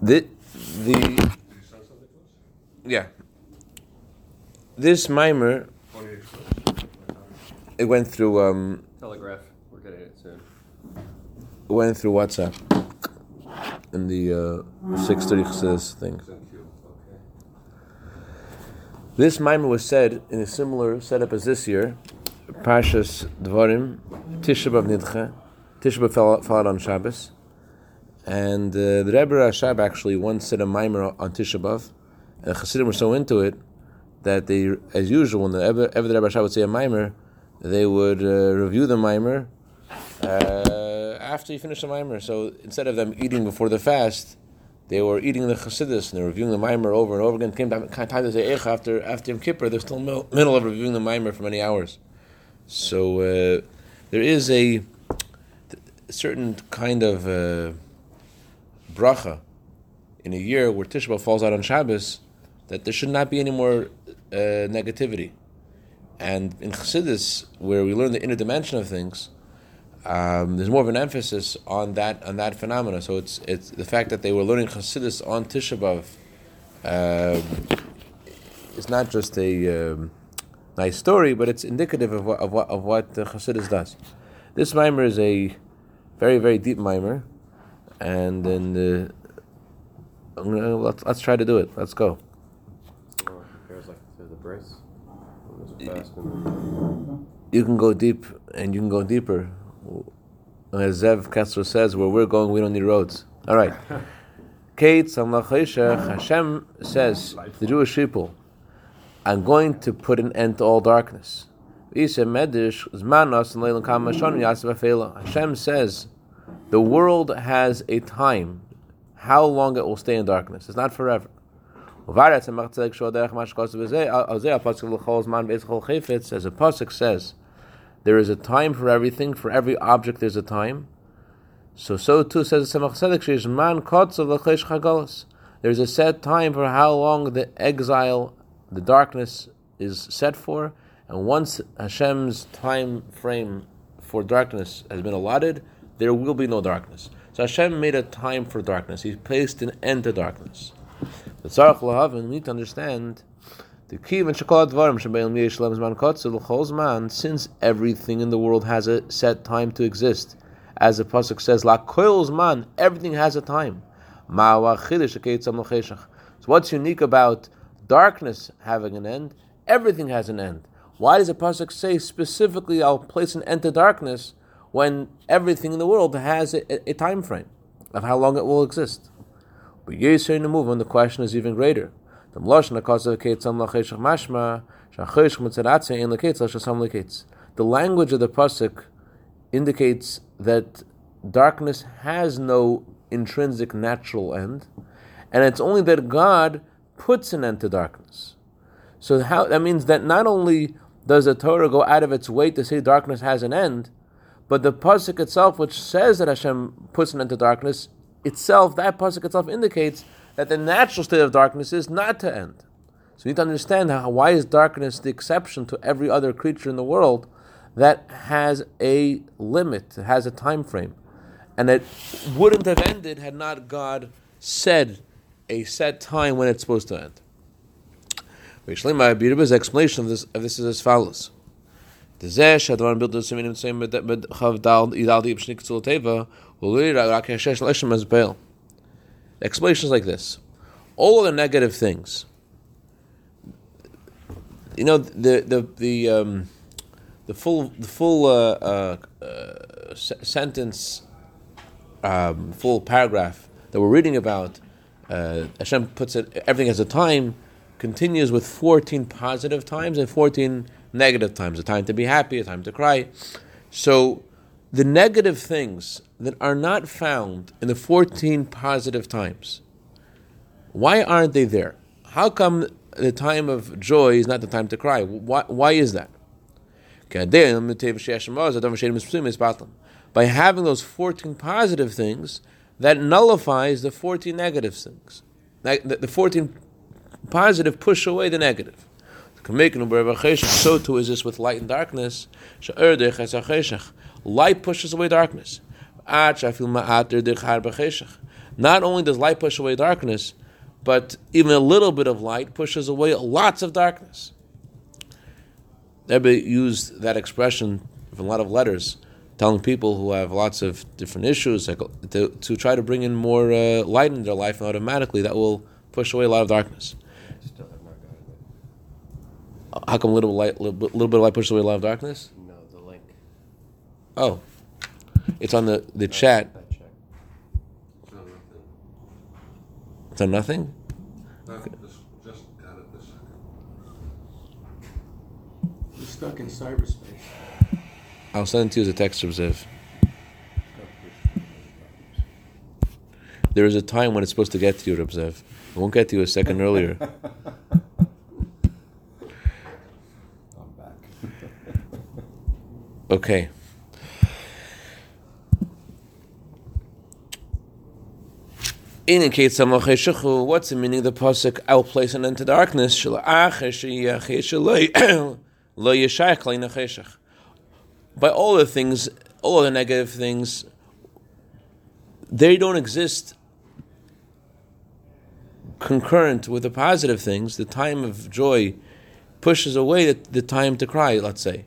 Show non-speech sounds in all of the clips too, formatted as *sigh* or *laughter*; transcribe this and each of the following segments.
The, the yeah. This mimer, it went through um, Telegraph. We're getting it soon. it went through WhatsApp in the uh, six thirty says thing. This mimer was said in a similar setup as this year, Pashas Dvarim, Tisha B'av Nidcha, Tisha B'av fell out on Shabbos, and uh, the Rebbe Rashab actually once said a mimer on Tisha B'av, and the Chassidim were so into it that they, as usual, when the ever, ever the Rebbe Rashab would say a mimer, they would uh, review the mimer uh, after you finish the mimer. So instead of them eating before the fast, they were eating the Chassidus and they were reviewing the mimer over and over again. Came time, time to say Echa after after Yom Kippur, they're still middle, middle of reviewing the mimer for many hours. So uh, there is a certain kind of uh, bracha in a year where Tisha B'av falls out on Shabbos that there should not be any more uh, negativity. And in Chassidus, where we learn the inner dimension of things, um, there's more of an emphasis on that on that phenomena. So it's it's the fact that they were learning Chassidus on Tisha B'av. Um, it's not just a um, nice story, but it's indicative of what of what of what the Chassidus does. This mimer is a very very deep mimer, and then gonna- let's let's try to do it. Let's go. Oh, like the brace. It was fast and- you can go deep and you can go deeper. As Zev Kessler says, where we're going, we don't need roads. All right. *laughs* Kate Hashem says to the Jewish people, I'm going to put an end to all darkness. Hashem says, the world has a time, how long it will stay in darkness. It's not forever. As the pasuk says, there is a time for everything. For every object, there's a time. So, so too says the Tzemach Tzedek. There's a set time for how long the exile, the darkness, is set for, and once Hashem's time frame for darkness has been allotted, there will be no darkness. So Hashem made a time for darkness. He placed an end to darkness. The Tzarech Lahavin, we need to understand the key and shakal dvarim shebein yishlem zman kotzel l'chol zman, since everything in the world has a set time to exist. As the pasuk says, la zman, everything has a time. So what's unique about darkness having an end? Everything has an end. Why does the pasuk say specifically, "I'll place an end to darkness"? When everything in the world has a, a, time frame of how long it will exist. But Yisrael in the the question is even greater. The language of the pasuk indicates that darkness has no intrinsic natural end, and it's only that God puts an end to darkness. So how that means that not only does the Torah go out of its way to say darkness has an end, but the pasuk itself, which says that Hashem puts an end to darkness, itself, that pasuk itself indicates that the natural state of darkness is not to end. So you need to understand how, why is darkness the exception to every other creature in the world that has a limit, has a time frame, and it wouldn't have ended had not God said a set time when it's supposed to end. His explanation of this, of this is as follows. The explanation is like this: all of the negative things. You know the the the um, the full the full uh, uh, uh, se- sentence, um, full paragraph that we're reading about. Uh, Hashem puts it. Everything has a time. Continues with fourteen positive times and fourteen negative times. A time to be happy, a time to cry. So the negative things that are not found in the 14 positive times, why aren't they there? How come the time of joy is not the time to cry? Why, why is that? By having those 14 positive things, that nullifies the 14 negative things. The 14 positive push away the negative. So too is this with light and darkness. Light pushes away darkness. Not only does light push away darkness, but even a little bit of light pushes away lots of darkness. Rebbe used that expression from a lot of letters, telling people who have lots of different issues to, to try to bring in more uh, light in their life, and automatically that will push away a lot of darkness. Still have not gotten it. How come a little light, little, bit- little bit of light pushes away a lot of darkness? No, the link. Oh, it's on the, the chat. I checked. It's on nothing. Not just, just got it this second. You're stuck in cyberspace. I'll send it to you as a text observe. There is a time when it's supposed to get to you, observe. It won't get to you a second earlier. *laughs* I'm back. Okay. Indicates some what's the meaning of the pasuk? I will place an end to darkness. By all the things, all the negative things, they don't exist concurrent with the positive things. The time of joy pushes away the, the time to cry. Let's say.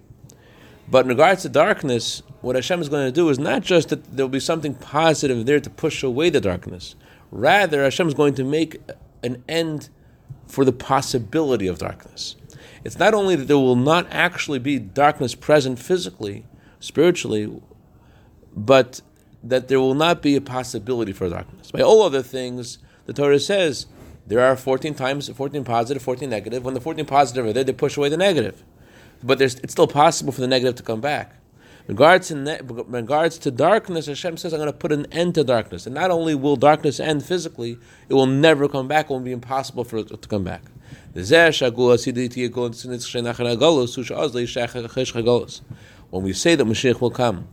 But in regards to darkness, what Hashem is going to do is not just that there will be something positive there to push away the darkness. Rather, Hashem is going to make an end for the possibility of darkness. It's not only that there will not actually be darkness present physically, spiritually, but that there will not be a possibility for darkness. By all other things, the Torah says there are 14 times, 14 positive, 14 negative. When the 14 positive are there, they push away the negative but it's still possible for the negative to come back. Regards to, ne- regards to darkness, Hashem says, I'm going to put an end to darkness. And not only will darkness end physically, it will never come back. It will be impossible for it to come back. When we say that Mashiach will come,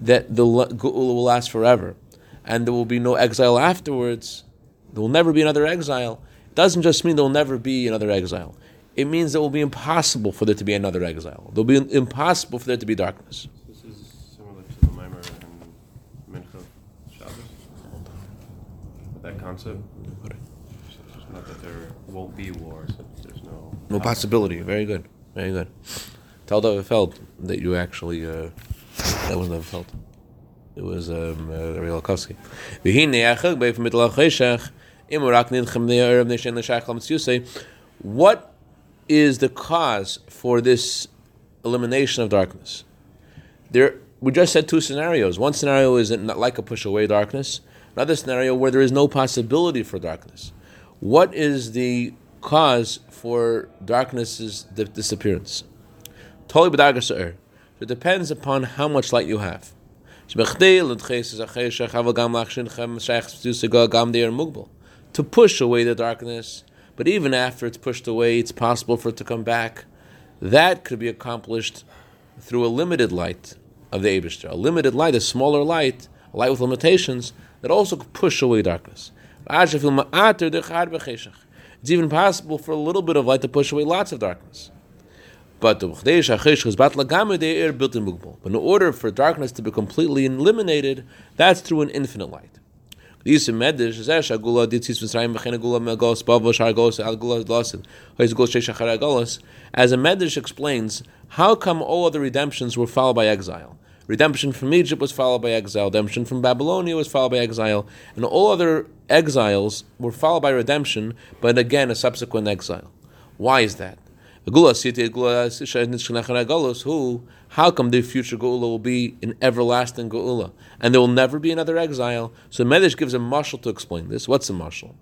that the Geula will last forever, and there will be no exile afterwards, there will never be another exile, it doesn't just mean there will never be another exile it means it will be impossible for there to be another exile. It will be impossible for there to be darkness. This is similar to the Mimer and Mincha Shabbos. That concept. It's not that there won't be wars. There's no. No possibility. Very good. Very good. Tell Feld that you actually. Uh, that wasn't David Feld. It was um, uh, Ariel Kowski. What is the cause for this elimination of darkness? There, we just said two scenarios. One scenario is like a push away darkness. Another scenario where there is no possibility for darkness. What is the cause for darkness's di- disappearance? Totally b'dargas It depends upon how much light you have. To push away the darkness, but even after it's pushed away, it's possible for it to come back. That could be accomplished through a limited light of the Abishter. A limited light, a smaller light, a light with limitations, that also could push away darkness. It's even possible for a little bit of light to push away lots of darkness. But but in order for darkness to be completely eliminated, that's through an infinite light. As a Medrash explains, how come all other redemptions were followed by exile? Redemption from Egypt was followed by exile. Redemption from Babylonia was followed by exile. And all other exiles were followed by redemption, but again, a subsequent exile. Why is that? Who? How come the future Geula will be an everlasting Geula? And there will never be another exile. So Medrash gives a marshal to explain this. What's a marshal?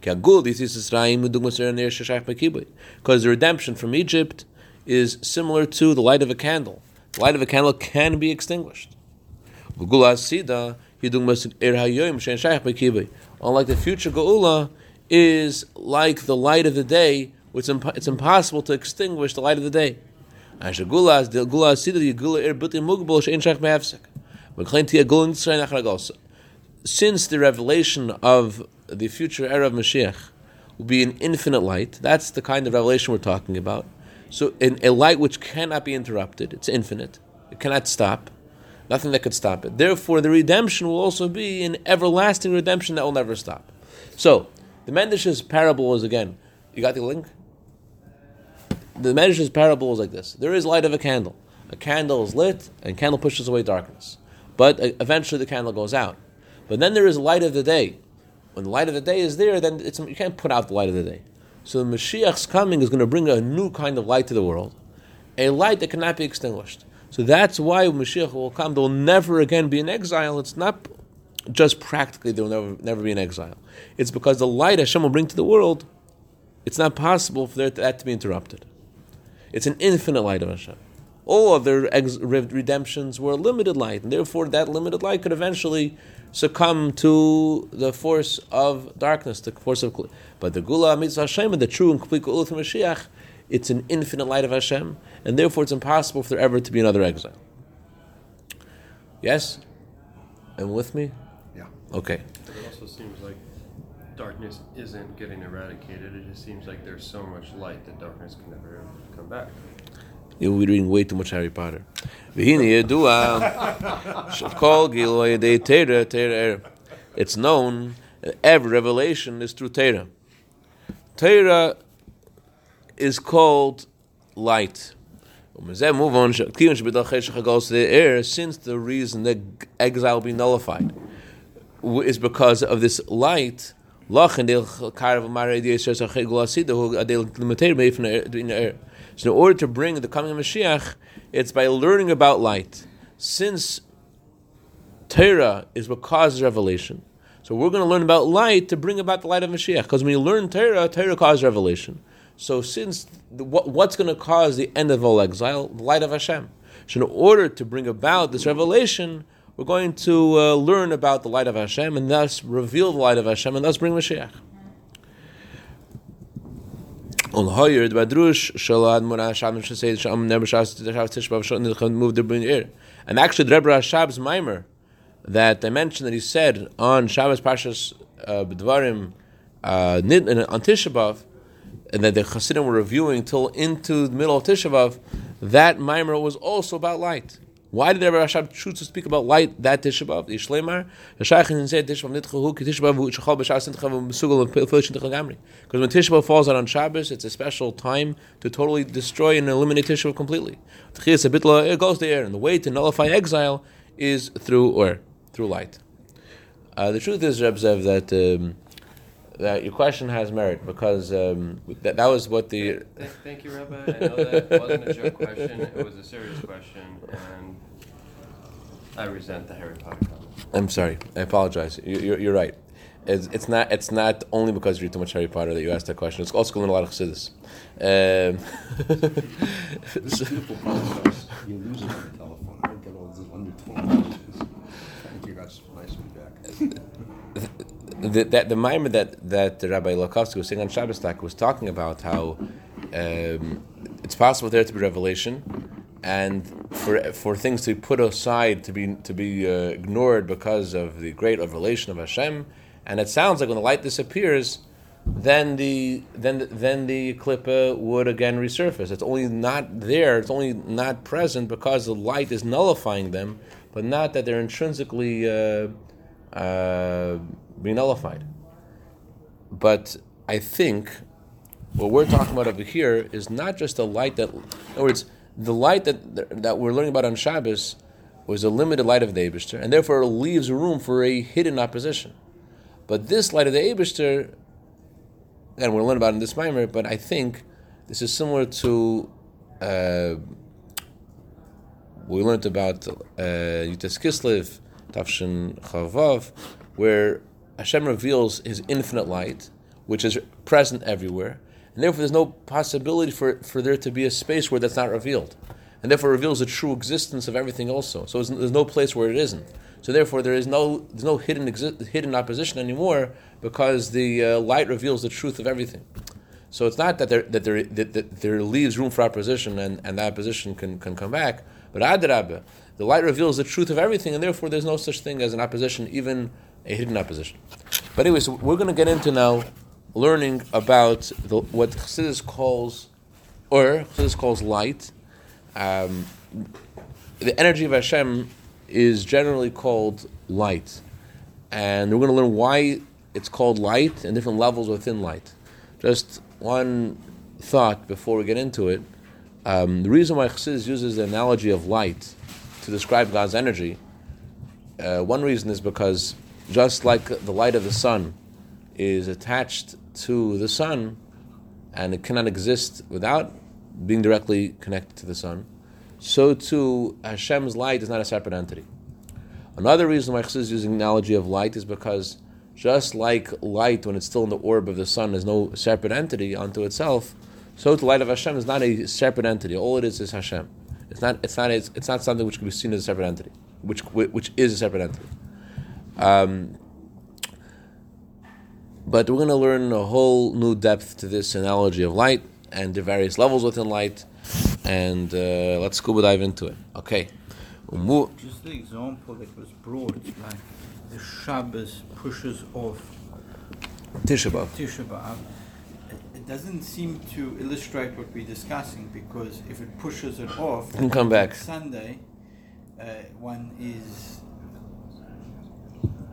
Because the redemption from Egypt is similar to the light of a candle. The light of a candle can be extinguished. Unlike the future Geula is like the light of the day, which it's impossible to extinguish the light of the day. Since the revelation of the future era of Mashiach will be an infinite light, that's the kind of revelation we're talking about. So, in a light which cannot be interrupted, it's infinite, it cannot stop. Nothing that could stop it. Therefore, the redemption will also be an everlasting redemption that will never stop. So, the Midrash's parable is again, you got the link? The Midrash's parable is like this there is light of a candle. A candle is lit, and candle pushes away darkness. But uh, eventually the candle goes out. But then there is light of the day. When the light of the day is there, then you can't put out the light of the day. So the Mashiach's coming is going to bring a new kind of light to the world, a light that cannot be extinguished. So that's why Mashiach will come. There will never again be an exile. It's not just practically there will never, never be an exile. It's because the light Hashem will bring to the world, it's not possible for that to be interrupted. It's an infinite light of Hashem. All other ex- redemptions were limited light, and therefore that limited light could eventually succumb to the force of darkness, the force of. But the Geula Mitzvah Hashem, the true and complete Geula of Mashiach, it's an infinite light of Hashem, and therefore it's impossible for there ever to be another exile. Yes? And with me? Yeah. Okay. But it also seems like darkness isn't getting eradicated. It just seems like there's so much light that darkness can never come back. You'll be reading way too much Harry Potter. Torah. Er. It's known that every revelation is through Torah. Torah is called light. Air, er, since the reason that exile will be nullified is because of this light. Lachen del karav mare di yisrael sachei glasida hu uh, adel limater meifn in air. So in order to bring the coming of Mashiach, it's by learning about light. Since Torah is what causes revelation, so we're going to learn about light to bring about the light of Mashiach. Because when you learn Torah, Torah causes revelation. So since the, what, what's going to cause the end of all exile? The light of Hashem. So in order to bring about this revelation, we're going to uh, learn about the light of Hashem and thus reveal the light of Hashem and thus bring Mashiach. Badrush. And actually, the Rebbe Rashab's Mimer that I mentioned that he said on Shabbos Pashas uh, B'Dvarim uh, on Tisha B'Av, and that the Hasidim were reviewing till into the middle of Tisha B'Av, that Mimer was also about light. Why did Rebbe Rashab choose to speak about light that Tisha B'Av? The Ishleimar, the Shaykhin said Tisha B'Av Nidcha Hu, Ki Tisha B'Av Hu Shachal B'Shas Nidcha Hu Mesugel Hu Gamri. Because when Tisha falls out on Shabbos, it's a special time to totally destroy and eliminate Tisha completely. Tchias Abitla, it goes there, and the way to nullify exile is through or through light. Uh, the truth is, Reb Zev, that um, that your question has merit because um, that, that was what the Thank, thank you, Rabbi. I know that wasn't a joke question. It was a serious question, and I resent the Harry Potter comment. I'm sorry. I apologize. You, you're, you're right. It's, it's not. It's not only because you read too much Harry Potter that you asked that question. It's also going *laughs* a lot of chassidus. Um, so- Beautiful podcast. You lose it on the telephone. I get all these under 20. Thank you, that's nice to be back. *laughs* the, that the mimer that that Rabbi Lakovsky was saying on Shabbos was talking about how um, it's possible there to be revelation, and for for things to be put aside to be to be uh, ignored because of the great revelation of Hashem, and it sounds like when the light disappears, then the then then the klippa would again resurface. It's only not there. It's only not present because the light is nullifying them, but not that they're intrinsically. Uh, uh, be nullified. But I think what we're talking about over here is not just the light that, in other words, the light that that we're learning about on Shabbos was a limited light of the Abishter, and therefore leaves room for a hidden opposition. But this light of the Abishter, and we're learning about in this mimer, but I think this is similar to uh, we learned about uh, Yutas Kislev, Tafshin Chavav, where Hashem reveals His infinite light, which is present everywhere, and therefore there's no possibility for, for there to be a space where that's not revealed, and therefore reveals the true existence of everything also. So there's- no place where it isn't. So therefore there is no there's no hidden exi- hidden opposition anymore because the uh, light reveals the truth of everything. So it's not that there that there that, that there leaves room for opposition and, and that opposition can, can come back, but adrabah, the light reveals the truth of everything, and therefore there's no such thing as an opposition, even a hidden opposition. But anyway, we're going to get into now learning about the, what Chassidus calls, or Chassidus calls light. Um, the energy of Hashem is generally called light. And we're going to learn why it's called light and different levels within light. Just one thought before we get into it. Um, the reason why Chassidus uses the analogy of light to describe God's energy, uh, one reason is because just like the light of the sun is attached to the sun and it cannot exist without being directly connected to the sun, so too Hashem's light is not a separate entity. Another reason why Chassidus is using analogy of light is because just like light, when it's still in the orb of the sun, is no separate entity unto itself, so the light of Hashem is not a separate entity. All it is is Hashem. It's not. It's not. It's, it's not something which can be seen as a separate entity, which which is a separate entity. Um, but we're going to learn a whole new depth to this analogy of light and the various levels within light, and uh, let's scuba dive into it. Okay. Umu- Just the example that was brought, like the Shabbos pushes off Tisha B'Av. Tisha B'Av, it- doesn't seem to illustrate what we're discussing because if it pushes it off, can come back. Sunday, uh, one is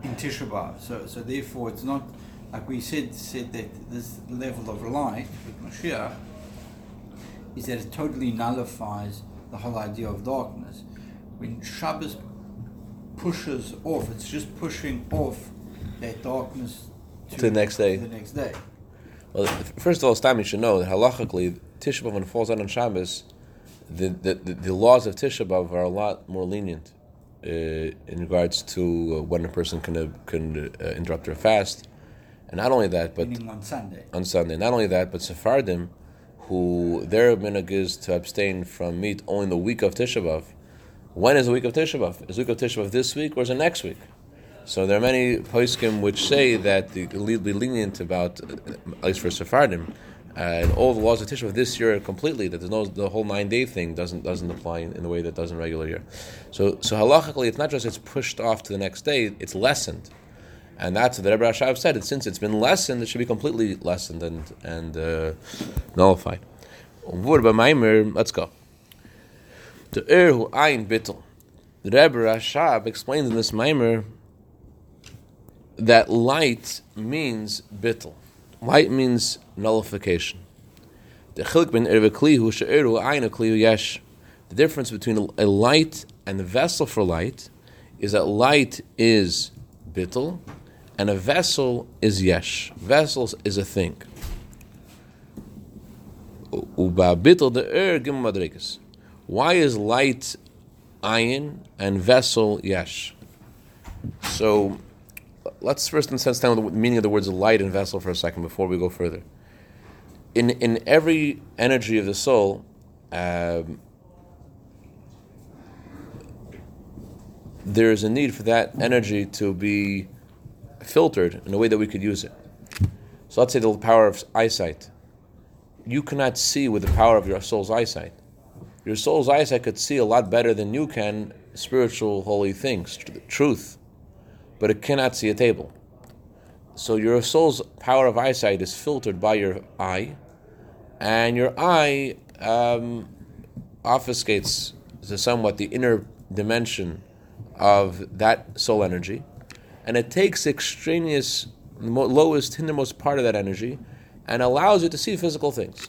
in Tisha B'Av. So, so therefore, it's not like we said said that this level of light with Mashiach is that it totally nullifies the whole idea of darkness. When Shabbos pushes off, it's just pushing off that darkness To the next day. The next day. Well, first of all, Stam, you should know that halachically, Tisha B'Av, when it falls out on Shabbos, the, the, the, the laws of Tisha B'Av are a lot more lenient in regards to uh, when a person can, uh, can uh, interrupt their fast. And not only that, but meaning on Sunday. on Sunday. Not only that, but Sephardim, who their minhag is to abstain from meat only in the week of Tisha B'Av. When is the week of Tisha B'Av? Is the week of Tisha B'Av this week or is it next week? So there are many poskim which say that the be lenient about, uh, at least for Sephardim, uh, and all the laws of Tisha this year completely. That there's no the whole nine day thing doesn't doesn't apply in, in the way that does in regular year. So so halachically, it's not just it's pushed off to the next day; it's lessened. And that's what the Rebbe Rashab said. Since it's been lessened, it should be completely lessened and and uh, nullified. Let's go. The Erhu Ein Bittel. The Rebbe Rashab explains in this Maimer that light means bittel. Light means nullification. The difference between a light and a vessel for light is that light is bittel and a vessel is yesh. Vessels is a thing. Er. Why is light ayin and vessel yesh? So let's first understand the meaning of the words light and vessel for a second before we go further. In in every energy of the soul, um, there is a need for that energy to be filtered in a way that we could use it. So let's say the power of eyesight. You cannot see with the power of your soul's eyesight. Your soul's eyesight could see a lot better than you can spiritual, holy things, tr- truth but it cannot see a table. So your soul's power of eyesight is filtered by your eye, and your eye um, obfuscates somewhat the inner dimension of that soul energy, and it takes extraneous, lowest, hindermost part of that energy, and allows you to see physical things.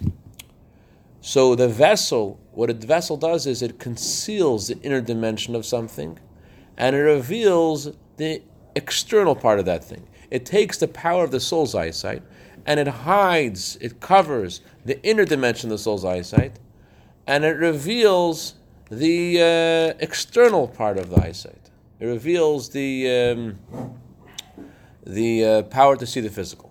So the vessel, what a vessel does is it conceals the inner dimension of something, and it reveals the external part of that thing. It takes the power of the soul's eyesight and it hides, it covers the inner dimension of the soul's eyesight, and it reveals the uh, external part of the eyesight. It reveals the um, the uh, power to see the physical.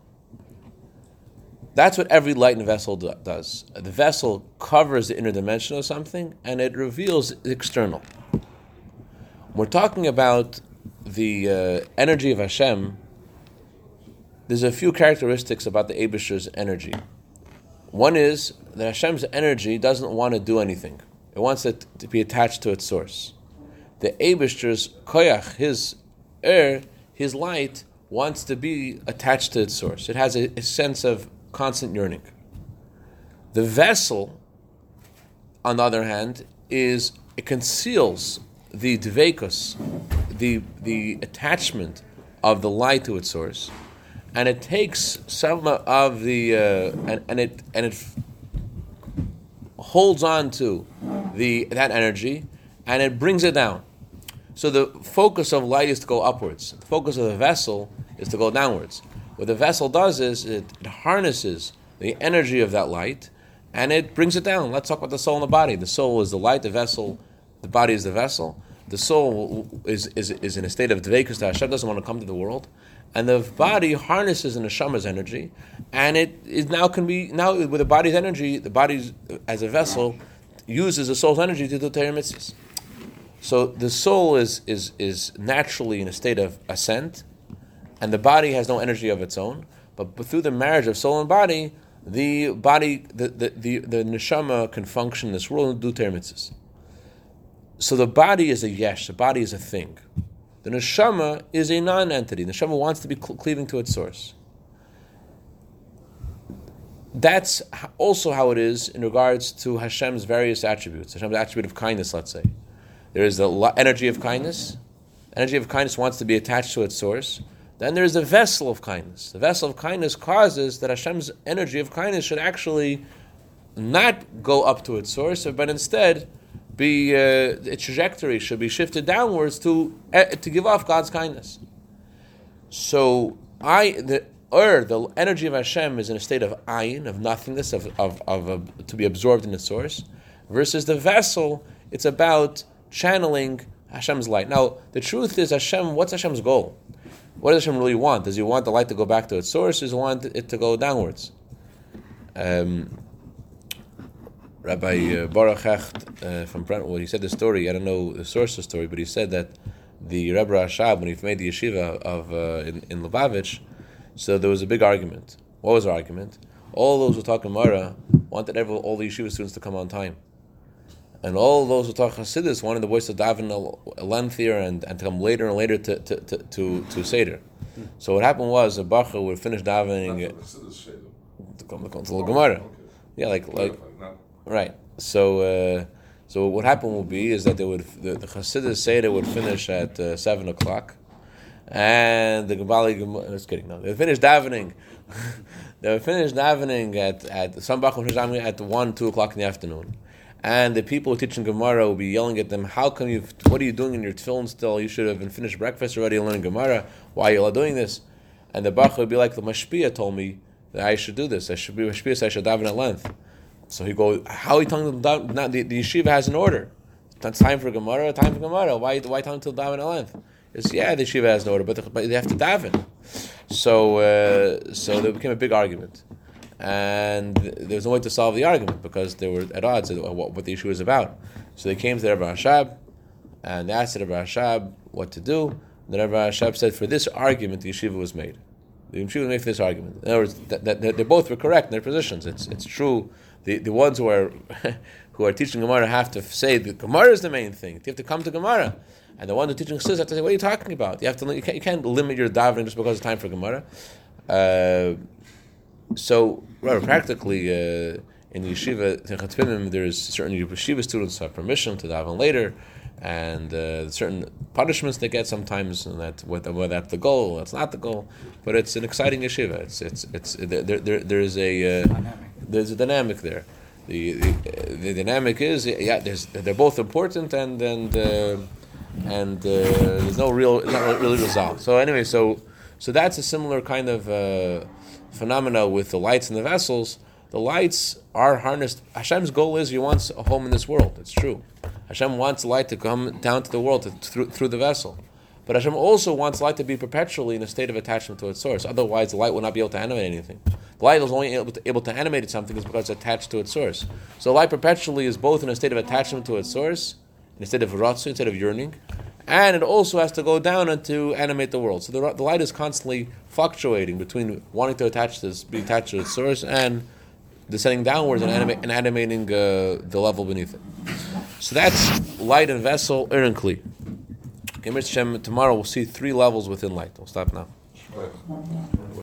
That's what every light and vessel do- does. The vessel covers the inner dimension of something, and it reveals the external. We're talking about the uh, energy of Hashem, there's a few characteristics about the Abishur's energy. One is that Hashem's energy doesn't want to do anything; it wants it to be attached to its source. The Abishur's koyach, his air, his light, wants to be attached to its source. It has a, a sense of constant yearning. The vessel, on the other hand, is it conceals the dveikus, the the attachment of the light to its source, and it takes some of the uh, and, and it and it holds on to the that energy, and it brings it down. So the focus of light is to go upwards. The focus of the vessel is to go downwards. What the vessel does is it, it harnesses the energy of that light and it brings it down. Let's talk about the soul and the body. The soul is the light, the vessel, the body is the vessel. The soul is, is, is in a state of dveikus that Hashem doesn't want to come to the world. And the body harnesses the neshama's energy, and it is now can be now with the body's energy, the body as a vessel uses the soul's energy to do mitzvahs. So the soul is, is, is naturally in a state of ascent, and the body has no energy of its own. But, through the marriage of soul and body, the body, the, the, the, the neshama can function in this world and do mitzvahs. So the body is a yesh, the body is a thing. The neshama is a non-entity. The neshama wants to be cl- cleaving to its source. That's also how it is in regards to Hashem's various attributes. Hashem's attribute of kindness, let's say. There is the energy of kindness. Energy of kindness wants to be attached to its source. Then there's the vessel of kindness. The vessel of kindness causes that Hashem's energy of kindness should actually not go up to its source, but instead be uh, its trajectory should be shifted downwards to uh, to give off God's kindness. So I the Ur, the energy of Hashem, is in a state of ayin, of nothingness, of, of, of, of to be absorbed in its source, versus the vessel, it's about channeling Hashem's light. Now, the truth is, Hashem, what's Hashem's goal? What does Hashem really want? Does He want the light to go back to its source? Does He want it to go downwards? Um, Rabbi uh, Baruch Hecht uh, from Brentwood, he said the story. I don't know the source of the story, but he said that the Rebbe Rashab, when he made the yeshiva of uh, in, in Lubavitch, so there was a big argument. What was the argument? All those who talk Gemara wanted every, all the yeshiva students to come on time. And all those who talk Hasidus wanted the voice to daven lengthier and, and to come later and later to, to, to, to, to Seder. So what happened was a Bacha would finish davening for the Siddur Seder. to come to the Gemara. Yeah, like like Right. So, uh, so what happened would be is that they would the, the Chassidus Seder would finish at uh, seven o'clock, and the Gabali. Just kidding. No, they finish davening. *laughs* they would finish davening at at some Bach would at one two o'clock in the afternoon. And the people teaching Gemara would be yelling at them, "How come you? What are you doing in your tefillin still? You should have been finished breakfast already and learning Gemara. Why are you all doing this?" And the Bach would be like, "The Mashpia told me that I should do this. I should be Mashpia. So I should daven at length." So he goes, how are you telling them down? Not, the, the yeshiva has an order. It's time for Gemara, time for Gemara. Why, why them to daven at length? It's yeah, the yeshiva has an order, but, the, but they have to daven. So, uh, so there became a big argument, and there was no way to solve the argument because they were at odds with what, what the issue was about. So they came to the Rebbe Rashab, and they asked the Rebbe Rashab what to do. The Rebbe Rashab said, for this argument, the yeshiva was made. The yeshiva was made for this argument. In other words, that they both were correct in their positions. It's, it's true. The, the ones who are *laughs* who are teaching Gemara have to say that Gemara is the main thing. You have to come to Gemara. And the one who teaching Chassidus have to say, what are you talking about? You have to you can't, you can't limit your davening just because it's time for Gemara. Uh, so, rather practically, uh, in the yeshiva there's certain yeshiva students have permission to daven later, and uh, certain punishments they get sometimes, and that whether, whether that's the goal, that's not the goal, but it's an exciting yeshiva. It's it's it's there there, there's a uh, Dynamic. there's a dynamic there. The, the, the dynamic is yeah, there's, they're both important and and uh, and uh, there's no real it's not really resolved. So anyway, so so that's a similar kind of uh, phenomena with the lights and the vessels. The lights are harnessed. Hashem's goal is He wants a home in this world. It's true. Hashem wants light to come down to the world to, through through the vessel. But Hashem also wants light to be perpetually in a state of attachment to its source. Otherwise, the light will not be able to animate anything. The light is only able to, able to animate something is because it's attached to its source. So light perpetually is both in a state of attachment to its source, in a state of ratzu, instead of yearning, and it also has to go down and to animate the world. So the, the light is constantly fluctuating between wanting to attach this, be attached to its source, and descending downwards and, anima- and animating uh, the level beneath it. So that's light and vessel, and Kli. Tomorrow we'll see three levels within light. We'll stop now.